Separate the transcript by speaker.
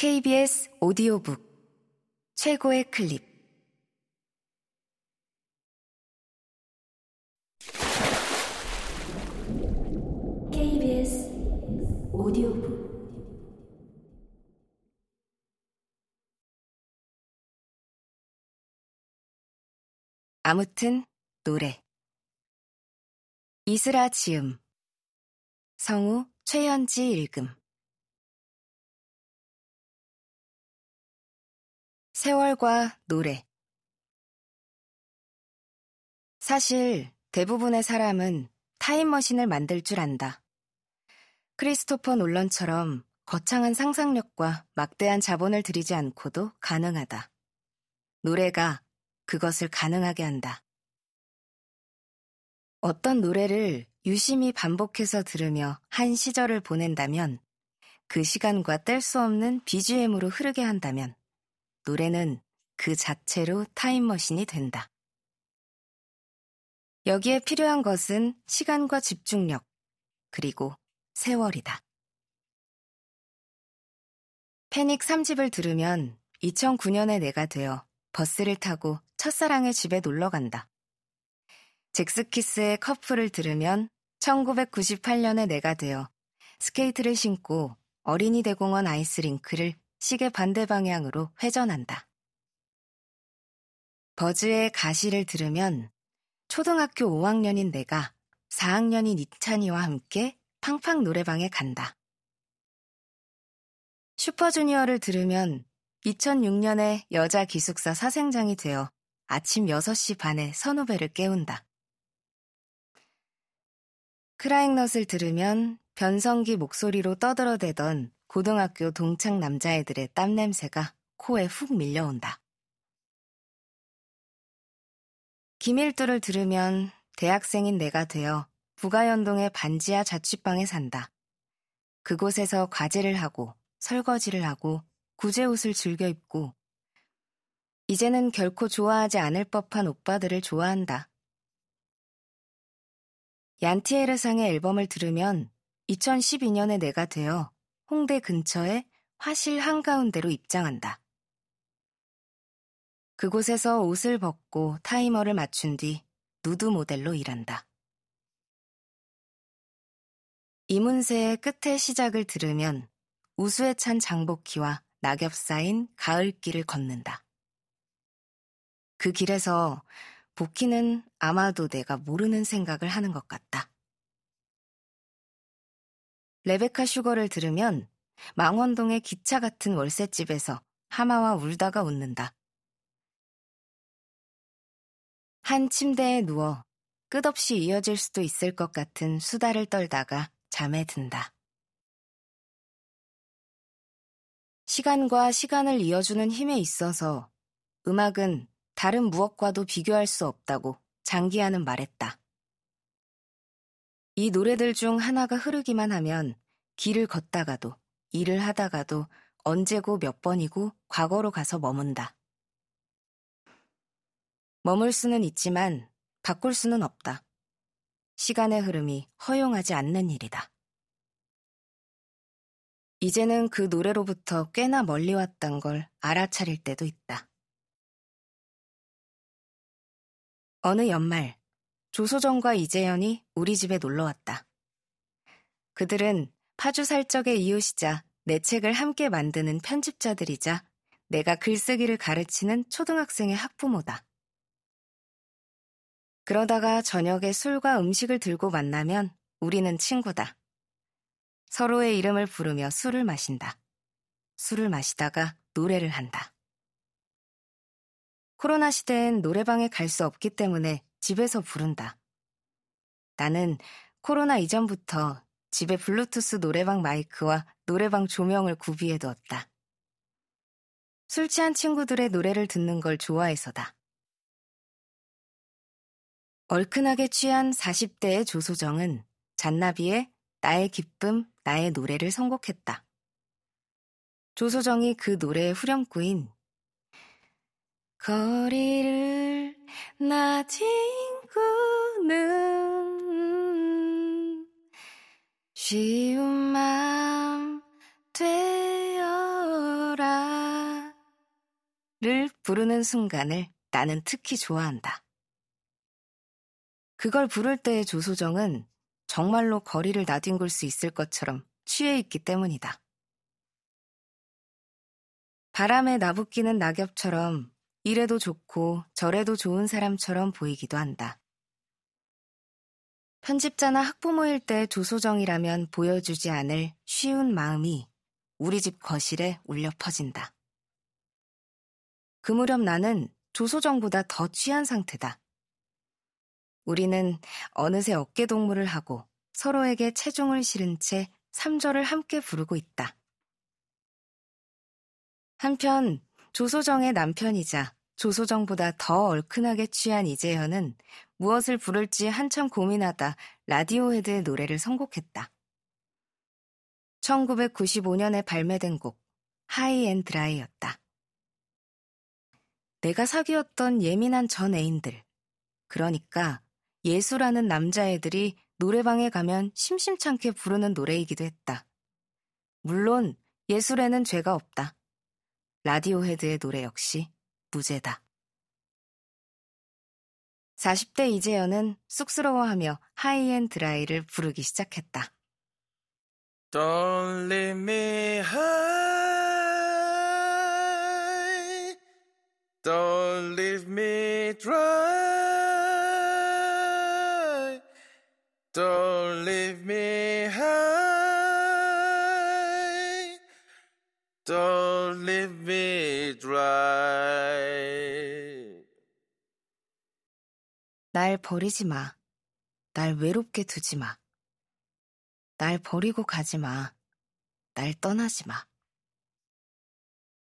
Speaker 1: KBS 오디오북 최고의 클립. KBS 오디오북. 아무튼 노래. 이슬아 지음. 성우 최현지 읽음 세월과 노래 사실 대부분의 사람은 타임머신을 만들 줄 안다. 크리스토퍼 놀런처럼 거창한 상상력과 막대한 자본을 들이지 않고도 가능하다. 노래가 그것을 가능하게 한다. 어떤 노래를 유심히 반복해서 들으며 한 시절을 보낸다면 그 시간과 뗄 수 없는 BGM으로 흐르게 한다면 노래는 그 자체로 타임머신이 된다. 여기에 필요한 것은 시간과 집중력, 그리고 세월이다. 패닉 3집을 들으면 2009년의 내가 되어 버스를 타고 첫사랑의 집에 놀러 간다. 젝스키스의 커플을 들으면 1998년의 내가 되어 스케이트를 신고 어린이 대공원 아이스링크를 시계 반대 방향으로 회전한다. 버즈의 가시를 들으면 초등학교 5학년인 내가 4학년인 이찬이와 함께 팡팡 노래방에 간다. 슈퍼주니어를 들으면 2006년에 여자 기숙사 사생장이 되어 아침 6시 반에 선후배를 깨운다. 크라잉넛을 들으면 변성기 목소리로 떠들어대던 고등학교 동창 남자애들의 땀 냄새가 코에 훅 밀려온다. 김일두를 들으면 대학생인 내가 되어 부가연동의 반지하 자취방에 산다. 그곳에서 과제를 하고 설거지를 하고 구제옷을 즐겨 입고 이제는 결코 좋아하지 않을 법한 오빠들을 좋아한다. 얀티에르상의 앨범을 들으면 2012년에 내가 되어 홍대 근처에 화실 한가운데로 입장한다. 그곳에서 옷을 벗고 타이머를 맞춘 뒤 누드 모델로 일한다. 이문세의 끝의 시작을 들으면 우수에 찬 장복기와 낙엽 쌓인 가을길을 걷는다. 그 길에서 복희는 아마도 내가 모르는 생각을 하는 것 같다. 레베카 슈거를 들으면 망원동의 기차 같은 월세집에서 하마와 울다가 웃는다. 한 침대에 누워 끝없이 이어질 수도 있을 것 같은 수다를 떨다가 잠에 든다. 시간과 시간을 이어주는 힘에 있어서 음악은 다른 무엇과도 비교할 수 없다고 장기하는 말했다. 이 노래들 중 하나가 흐르기만 하면 길을 걷다가도 일을 하다가도 언제고 몇 번이고 과거로 가서 머문다. 머물 수는 있지만 바꿀 수는 없다. 시간의 흐름이 허용하지 않는 일이다. 이제는 그 노래로부터 꽤나 멀리 왔단 걸 알아차릴 때도 있다. 어느 연말, 조소정과 이재현이 우리 집에 놀러 왔다. 그들은 파주 살적의 이웃이자 내 책을 함께 만드는 편집자들이자 내가 글쓰기를 가르치는 초등학생의 학부모다. 그러다가 저녁에 술과 음식을 들고 만나면 우리는 친구다. 서로의 이름을 부르며 술을 마신다. 술을 마시다가 노래를 한다. 코로나 시대엔 노래방에 갈 수 없기 때문에 집에서 부른다. 나는 코로나 이전부터 집에 블루투스 노래방 마이크와 노래방 조명을 구비해 두었다. 술 취한 친구들의 노래를 듣는 걸 좋아해서다. 얼큰하게 취한 40대의 조소정은 잔나비의 나의 기쁨, 나의 노래를 선곡했다. 조소정이 그 노래의 후렴구인 거리를 나진 구는 쉬운 맘 되어라 떠나서라를 부르는 순간을 나는 특히 좋아한다. 그걸 부를 때의 조소정은 정말로 거리를 나뒹굴 수 있을 것처럼 취해 있기 때문이다. 바람에 나부끼는 낙엽처럼 이래도 좋고 저래도 좋은 사람처럼 보이기도 한다. 편집자나 학부모일 때 조소정이라면 보여주지 않을 쉬운 마음이 우리 집 거실에 울려 퍼진다. 그 무렵 나는 조소정보다 더 취한 상태다. 우리는 어느새 어깨 동무를 하고 서로에게 체중을 실은 채 3절을 함께 부르고 있다. 한편 조소정의 남편이자 조소정보다 더 얼큰하게 취한 이재현은 무엇을 부를지 한참 고민하다 라디오헤드의 노래를 선곡했다. 1995년에 발매된 곡 High and Dry였다. 내가 사귀었던 예민한 전 애인들, 그러니까 예술하는 남자애들이 노래방에 가면 심심찮게 부르는 노래이기도 했다. 물론 예술에는 죄가 없다. 라디오헤드의 노래 역시 무죄다. 40대 이재현은 쑥스러워하며 하이앤 드라이를 부르기 시작했다.
Speaker 2: Don't leave me high. Don't leave me dry. Don't leave me dry.
Speaker 1: 날 버리지 마. 날 외롭게 두지 마. 날 버리고 가지 마. 날 떠나지 마.